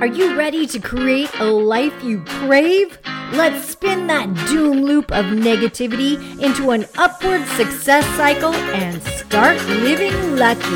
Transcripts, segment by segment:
Are you ready to create a life you crave? Let's spin that doom loop of negativity into an upward success cycle and start living lucky.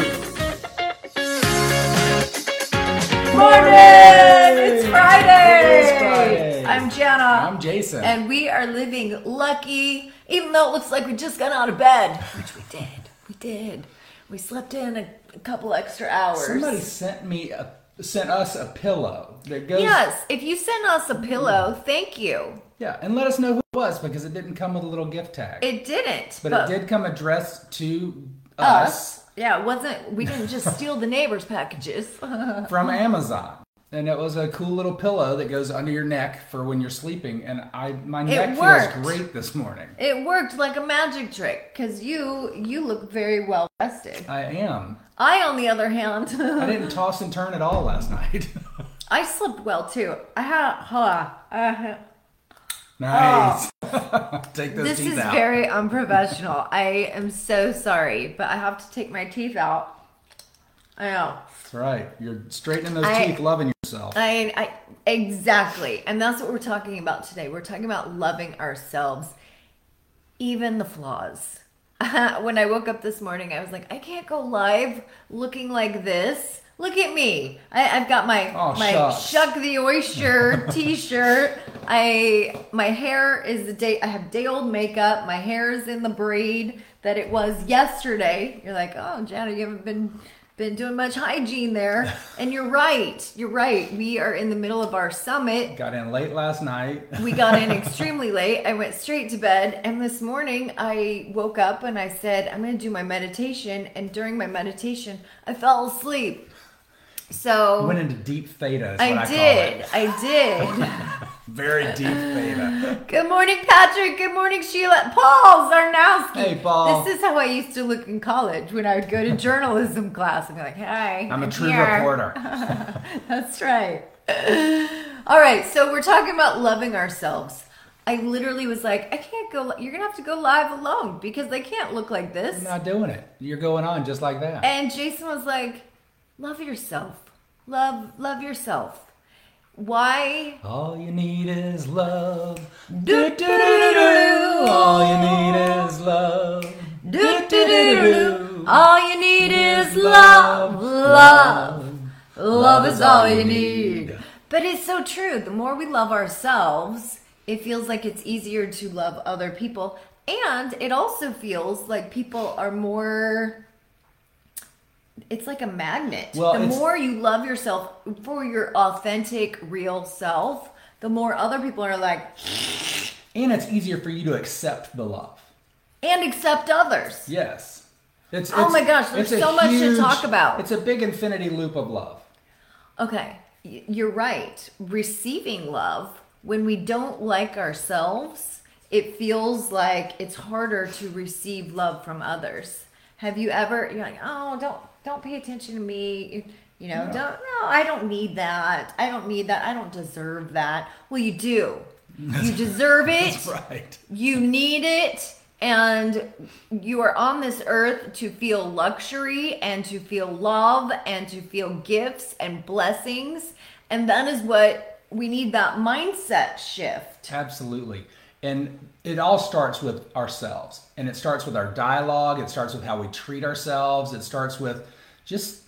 Morning! It's Friday! It is Friday. I'm Jana. I'm Jason. And we are living lucky, even though it looks like we just got out of bed. Which we did. We did. We slept in a, a couple extra hours. Somebody sent me a sent us a pillow that goes. Yes, if you send us a pillow, thank you. Yeah, and let us know who it was because it didn't come with a little gift tag. It didn't. but, it did come addressed to us, us. Yeah, it wasn't. We didn't just steal the neighbors' packages. from Amazon. And it was a cool little pillow that goes under your neck for when you're sleeping. And I, my neck feels great this morning. it worked like a magic trick because you you look very well rested. I am. I, on the other hand, I didn't toss and turn at all last night. I slept well too. I had, huh, had nice. Oh. Take those this teeth is out. very unprofessional. I am so sorry, but I have to take my teeth out. I know. That's right. You're straightening those I- teeth, loving yourself. I, I exactly, and that's what we're talking about today. We're talking about loving ourselves, even the flaws. when I woke up this morning, I was like, I can't go live looking like this. Look at me. I, I've got my Oh, my shucks. shuck the oyster t-shirt. I my hair is the day I have day old makeup. My hair is in the braid that it was yesterday. You're like, oh, Jana, you haven't been been doing much hygiene there. And you're right. You're right. We are in the middle of our summit. Got in late last night. We got in extremely late. I went straight to bed. And this morning I woke up and I said, I'm going to do my meditation. And during my meditation, I fell asleep. So Went into deep theta. Is what I, I did. I did. Very deep theta. Good morning, Patrick. Good morning, Sheila. Paul Zarnowski. Hey, Paul. This is how I used to look in college when I would go to journalism class and be like, "Hi, I'm a true here." reporter. That's right. All right, so we're talking about loving ourselves. I literally was like, I can't go. You're gonna have to go live alone because I can't look like this. I'm not doing it. You're going on just like that. And Jason was like, love yourself. Love, love yourself. Why? All you need is love. Do, do, do, do, do. All you need is love. Do, do, do, do, do. All you need is love. Love. Love is all you need. But it's so true. The more we love ourselves, it feels like it's easier to love other people. And it also feels like people are more. It's like a magnet. Well, the more you love yourself for your authentic, real self, the more other people are like, And it's easier for you to accept the love. and accept others. Yes. It's, Oh my gosh, there's it's so much to talk about. It's a big infinity loop of love. Okay, you're right. Receiving love, when we don't like ourselves, it feels like it's harder to receive love from others. Have you ever? You're like, oh, don't don't pay attention to me. You, know, No. don't. No, I don't need that. I don't need that. I don't deserve that. Well, you do. You deserve it. That's right. You need it, and you are on this earth to feel luxury and to feel love and to feel gifts and blessings. And that is what we need that mindset shift. Absolutely. And it all starts with ourselves. And it starts with our dialogue. It starts with how we treat ourselves. It starts with just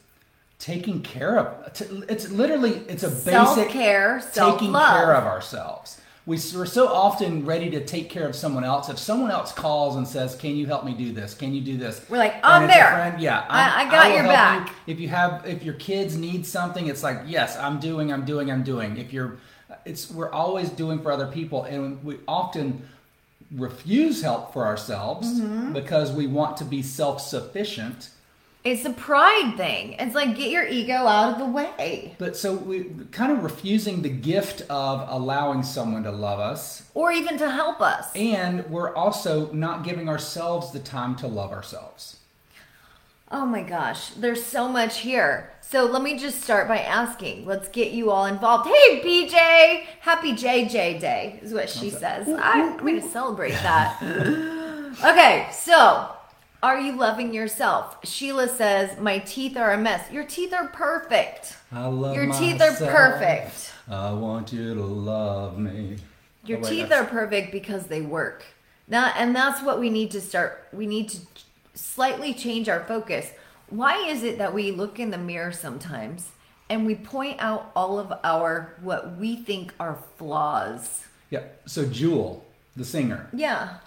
taking care of it's literally it's a basic Self-care, taking care of ourselves. We, we're so often ready to take care of someone else. If someone else calls and says, "Can you help me do this? Can you do this?" We're like, "I'm there. friend, yeah, I- I got will your back." you. If you have, if your kids need something, it's like, yes, I'm doing, I'm doing, I'm doing. If you're, it's we're always doing for other people, and we often refuse help for ourselves Mm-hmm. because we want to be self-sufficient. It's a pride thing. It's like get your ego out of the way. But so we kind of refusing the gift of allowing someone to love us, Or even to help us. and we're also not giving ourselves the time to love ourselves. Oh my gosh, there's so much here. So let me just start by asking. Let's get you all involved. Hey, BJ! Happy JJ Day is what she says. I'm going to celebrate that. okay, so Are you loving yourself? Sheila says, My teeth are a mess. Your teeth are perfect. I love Your teeth are perfect. I want you to love me. Your Oh, wait, teeth that's- are perfect because they work. Now, and that's what we need to start. We need to slightly change our focus. Why is it that we look in the mirror sometimes and we point out all of our what we think are flaws? Yeah. So Jewel, the singer, Yeah,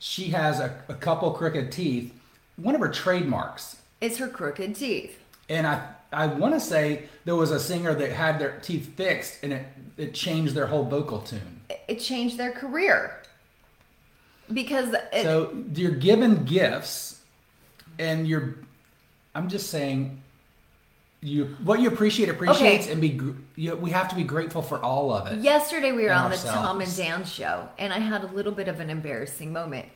she has a, a couple crooked teeth. One of her trademarks, is her crooked teeth. and I I want to say there was a singer that had their teeth fixed, and it it changed their whole vocal tune. It changed their career because it, So you're given gifts, and you're. I'm just saying. You what you appreciate appreciates, Okay. and be. You, we have to be grateful for all of it. Yesterday we were on the. Tom and Dan show, and I had a little bit of an embarrassing moment.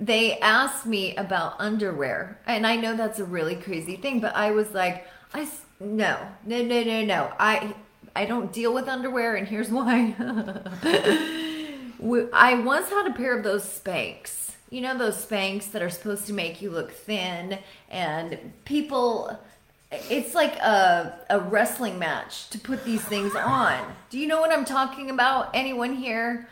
They asked me about underwear, and I know that's a really crazy thing, but I was like, I no, no, no, no, no. I I don't deal with underwear, and here's why. I once had a pair of those Spanx. You know those Spanx that are supposed to make you look thin, and people. It's like a, a wrestling match to put these things on. Do you know what I'm talking about? Anyone here?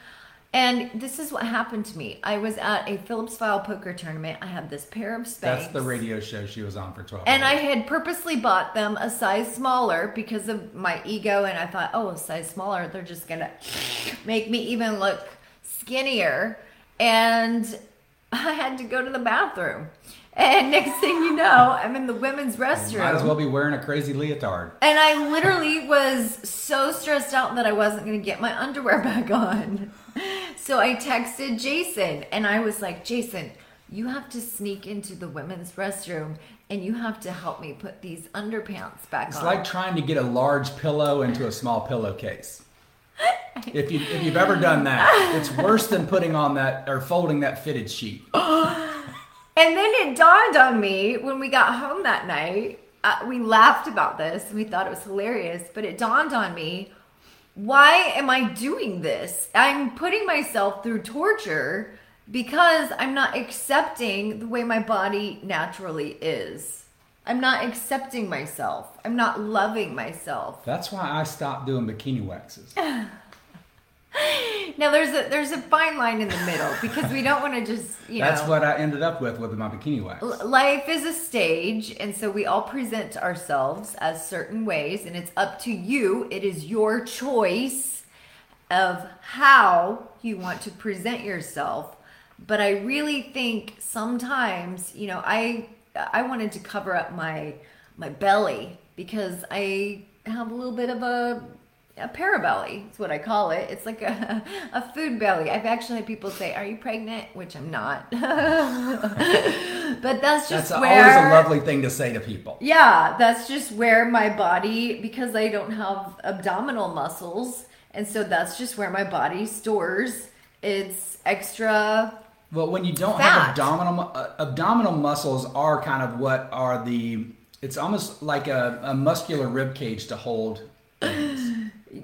And this is what happened to me. I was at a Phillips File poker tournament. I had this pair of Spanx. That's the radio show she was on for 12 And I had purposely bought them a size smaller because of my ego, and I thought, oh, a size smaller, they're just gonna make me even look skinnier. And I had to go to the bathroom. And next thing you know, I'm in the women's restroom. Might as well be wearing a crazy leotard. And I literally was so stressed out that I wasn't going to get my underwear back on. So I texted Jason and I was like, Jason, you have to sneak into the women's restroom and you have to help me put these underpants back It's on. It's like trying to get a large pillow into a small pillowcase. If you if you've ever done that, it's worse than putting on that or folding that fitted sheet. And then it dawned on me when we got home that night. Uh, we laughed about this and we thought it was hilarious, but it dawned on me why am I doing this? I'm putting myself through torture because I'm not accepting the way my body naturally is. I'm not accepting myself. I'm not loving myself. That's why I stopped doing bikini waxes. Now there's a there's a fine line in the middle because we don't want to just you know That's what I ended up with with my bikini wax. Life is a stage and so we all present ourselves as certain ways and it's up to you it is your choice of how you want to present yourself but i really think sometimes you know i i wanted to cover up my my belly because i have a little bit of a a parabelly is what I call it. It's like a, a food belly. I've actually had people say, "Are you pregnant?" Which I'm not. but that's just That's where always a lovely thing to say to people. yeah, that's just where my body, because I don't have abdominal muscles, and so that's just where my body stores its extra. Well, when you don't Fat. have abdominal uh, abdominal muscles are kind of what are the it's almost like a, a muscular rib cage to hold.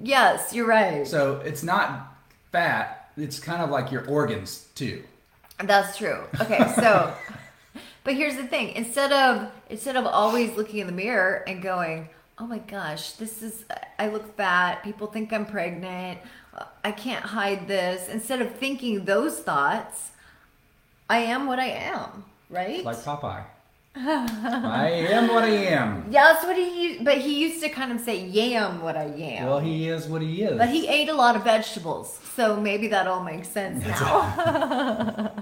Yes, you're right. so it's not fat. It's kind of like your organs too. That's true. Okay, so but here's the thing. Instead of instead of always looking in the mirror and going, "Oh my gosh, this is I look fat. People think I'm pregnant. I can't hide this." Instead of thinking those thoughts, I am what I am, right? Like Popeye. I am what I am. yeah, that's what he used, but he used to kind of say, "Yam what I am." Well, he is what he is. But he ate a lot of vegetables, so maybe that all makes sense now.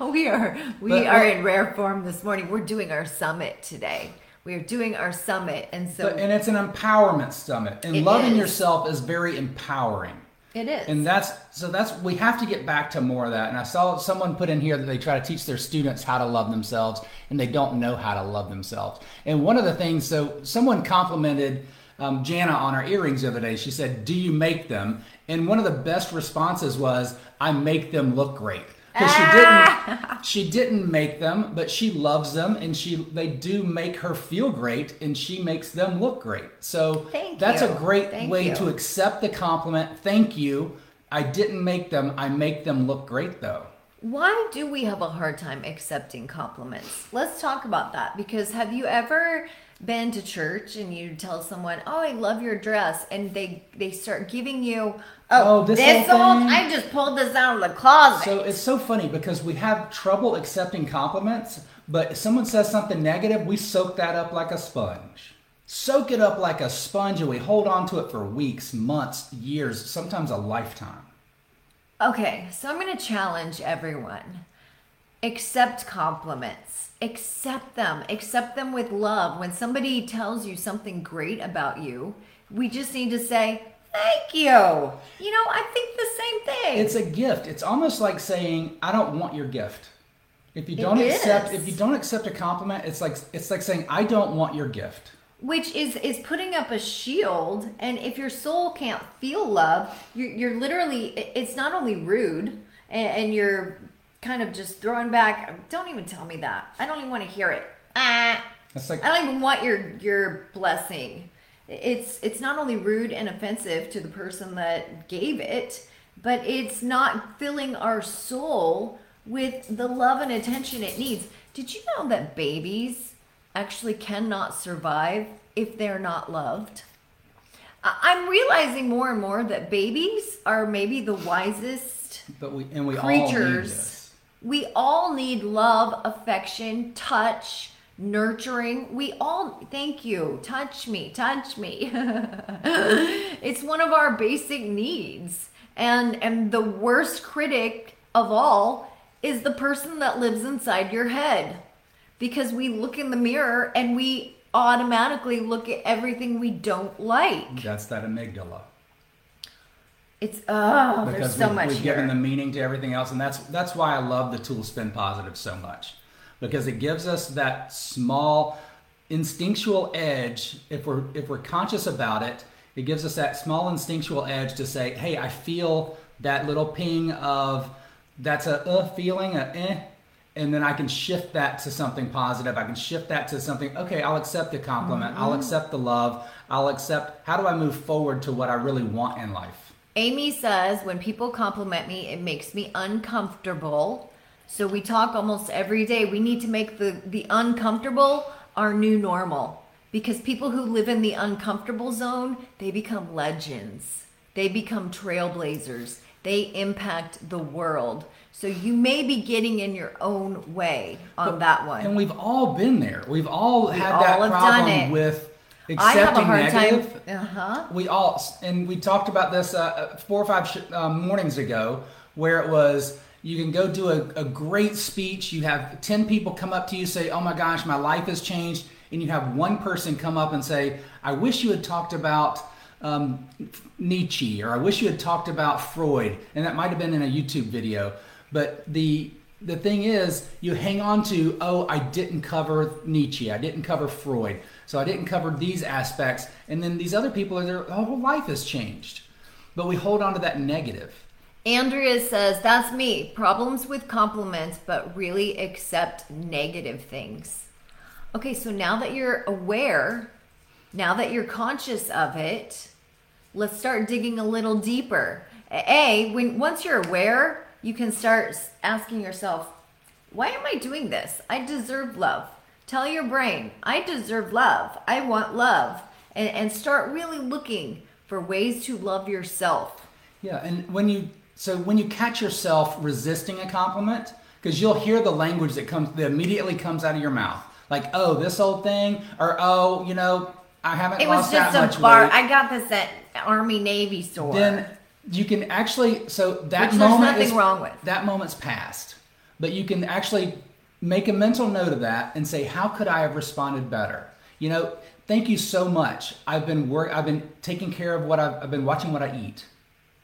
we are we But- are in rare form this morning. We're doing our summit today. We are doing our summit, and so But, and it's an empowerment summit. And loving is. yourself is very empowering. It is. And that's so that's we have to get back to more of that. And I saw someone put in here that they try to teach their students how to love themselves and they don't know how to love themselves. And one of the things, so someone complimented um, Jana on her earrings the other day. She said, "Do you make them?" And one of the best responses was, "I make them look great." Because she didn't, ah. she didn't make them, but she loves them, and she they do make her feel great, and she makes them look great. So Thank that's you. a great Thank way you. to accept the compliment. Thank you. I didn't make them. I make them look great though. Why do we have a hard time accepting compliments? Let's talk about that because have you ever been to church and you tell someone, "Oh, I love your dress," and they they start giving you, "Oh, Oh, this this, old, thing?" I just pulled this out of the closet." So it's so funny because we have trouble accepting compliments, but if someone says something negative, we soak that up like a sponge. Soak it up like a sponge and we hold on to it for weeks, months, years, sometimes a lifetime. Okay, so I'm going to challenge everyone. Accept compliments. Accept them. Accept them with love. When somebody tells you something great about you, we just need to say, Thank you. You know, I think the same thing. It's a gift. It's almost like saying, I don't want your gift. If you don't It accept is. if you don't accept a compliment, it's like it's like saying, I don't want your gift. which is is putting up a shield and if your soul can't feel love you're, you're literally it's not only rude and, and you're kind of just throwing back. Don't even tell me that. I don't even want to hear it. Ah, It's like i don't even want your your blessing. It's it's not only rude and offensive to the person that gave it but it's not filling our soul with the love and attention it needs. Did you know that babies actually cannot survive if they're not loved. I'm realizing more and more that babies are maybe the wisest but we and we all need creatures. We all need love, affection, touch, nurturing. We all, thank you, touch me, touch me. it's one of our basic needs. And, and the worst critic of all is the person that lives inside your head because we look in the mirror and we automatically look at everything we don't like. That's that amygdala. It's oh, there's because so we, much we've here. given the meaning to everything else, and that's that's why I love the tool spin positive so much, because it gives us that small instinctual edge. If we're if we're conscious about it, it gives us that small instinctual edge to say, "Hey, I feel that little ping of that's a uh feeling, a eh." And then I can shift that to something positive. I can shift that to something, okay, I'll accept the compliment. Mm-hmm. I'll accept the love. I'll accept, how do I move forward to what I really want in life? Amy says, when people compliment me, it makes me uncomfortable. So we talk almost every day. We need to make the, the uncomfortable our new normal. Because people who live in the uncomfortable zone, they become legends. They become trailblazers. They impact the world. So you may be getting in your own way on that one. And we've all been there. We've all had all that problem it. with I have a accepting hard negative. time. Uh huh. We all, and we talked about this uh, four or five sh- uh, mornings ago, where it was you can go do a, a great speech. You have 10 people come up to you say, Oh my gosh, my life has changed. And you have one person come up and say, I wish you had talked about um, Nietzsche, or I wish you had talked about Freud. And that might have been in a YouTube video. But the the thing is, you hang on to, oh, I didn't cover Nietzsche, I didn't cover Freud, so I didn't cover these aspects, and then these other people, are their whole life has changed. But we hold on to that negative. Andrea says, That's me. Problems with compliments, but really accept negative things. Okay, so now that you're aware, now that you're conscious of it, let's start digging a little deeper. A, when once you're aware, you can start asking yourself, why am I doing this? I deserve love. Tell your brain, I deserve love. I want love. And, and start really looking for ways to love yourself. Yeah, and when you so when you catch yourself resisting a compliment, because you'll hear the language that comes that immediately comes out of your mouth, like "oh, this old thing," or "oh, you know, I haven't It was just a bar. weight." I got this at Army Navy store. then you can actually so that Which there's moment nothing is, wrong with. that moment's past but you can actually make a mental note of that and say how could i have responded better you know thank you so much i've been work i've been taking care of what i've, I've been watching what i eat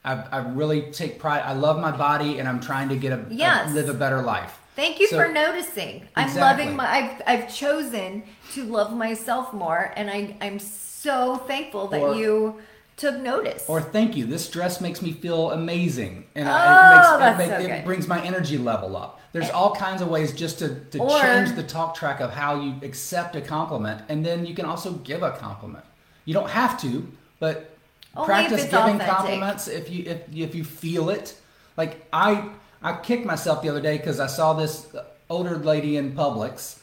I've, I really take pride i love my body and i'm trying to get a, a- Yes. live a better life Thank you So- for noticing. I'm Exactly. loving my. I've I've chosen to love myself more, and I I'm so thankful that Or- you took notice. or thank you this dress makes me feel amazing. And Oh, I, it, oh, makes, that's it, make- so it brings my energy level up. There's eh. all kinds of ways just to, to Or- change the talk track of how you accept a compliment and then you can also give a compliment. You don't have to but practice giving authentic. compliments if you if, if you feel it. Like i I kicked myself the other day because I saw this older lady in Publix,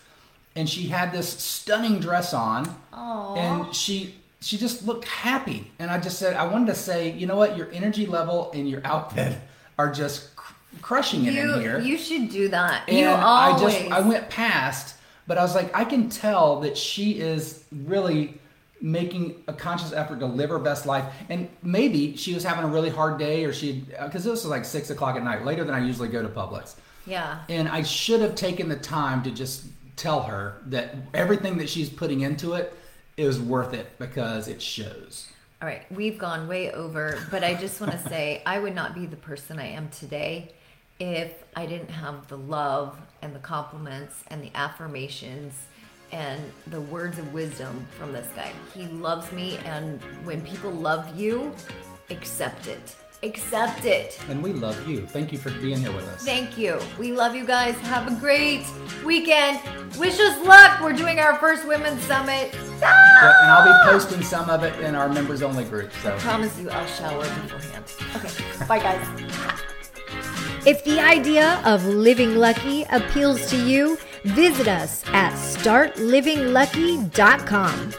and she had this stunning dress on, and she she just looked happy. And I just said, I wanted to say, you know what, your energy level and your outfit are just cr- crushing it You in here. you should do that. and you always. I just I went past, but I was like, I can tell that she is really making a conscious effort to live her best life. And maybe she was having a really hard day, or she because this was like six o'clock at night, later than I usually go to Publix. yeah. And I should have taken the time to just tell her that everything that she's putting into it is worth it because it shows. All right, we've gone way over, but I just want to say I would not be the person I am today if I didn't have the love and the compliments and the affirmations and the words of wisdom from this guy. He loves me, and when people love you, accept it. Accept it. And we love you. Thank you for being here with us. Thank you. We love you guys. Have a great weekend. Wish us luck. We're doing our first women's summit. Yeah, and I'll be posting some of it in our members only group. So I Promise you, I'll shower beforehand. Okay. Bye, guys. If the idea of living lucky appeals to you, visit us at startlivinglucky.com.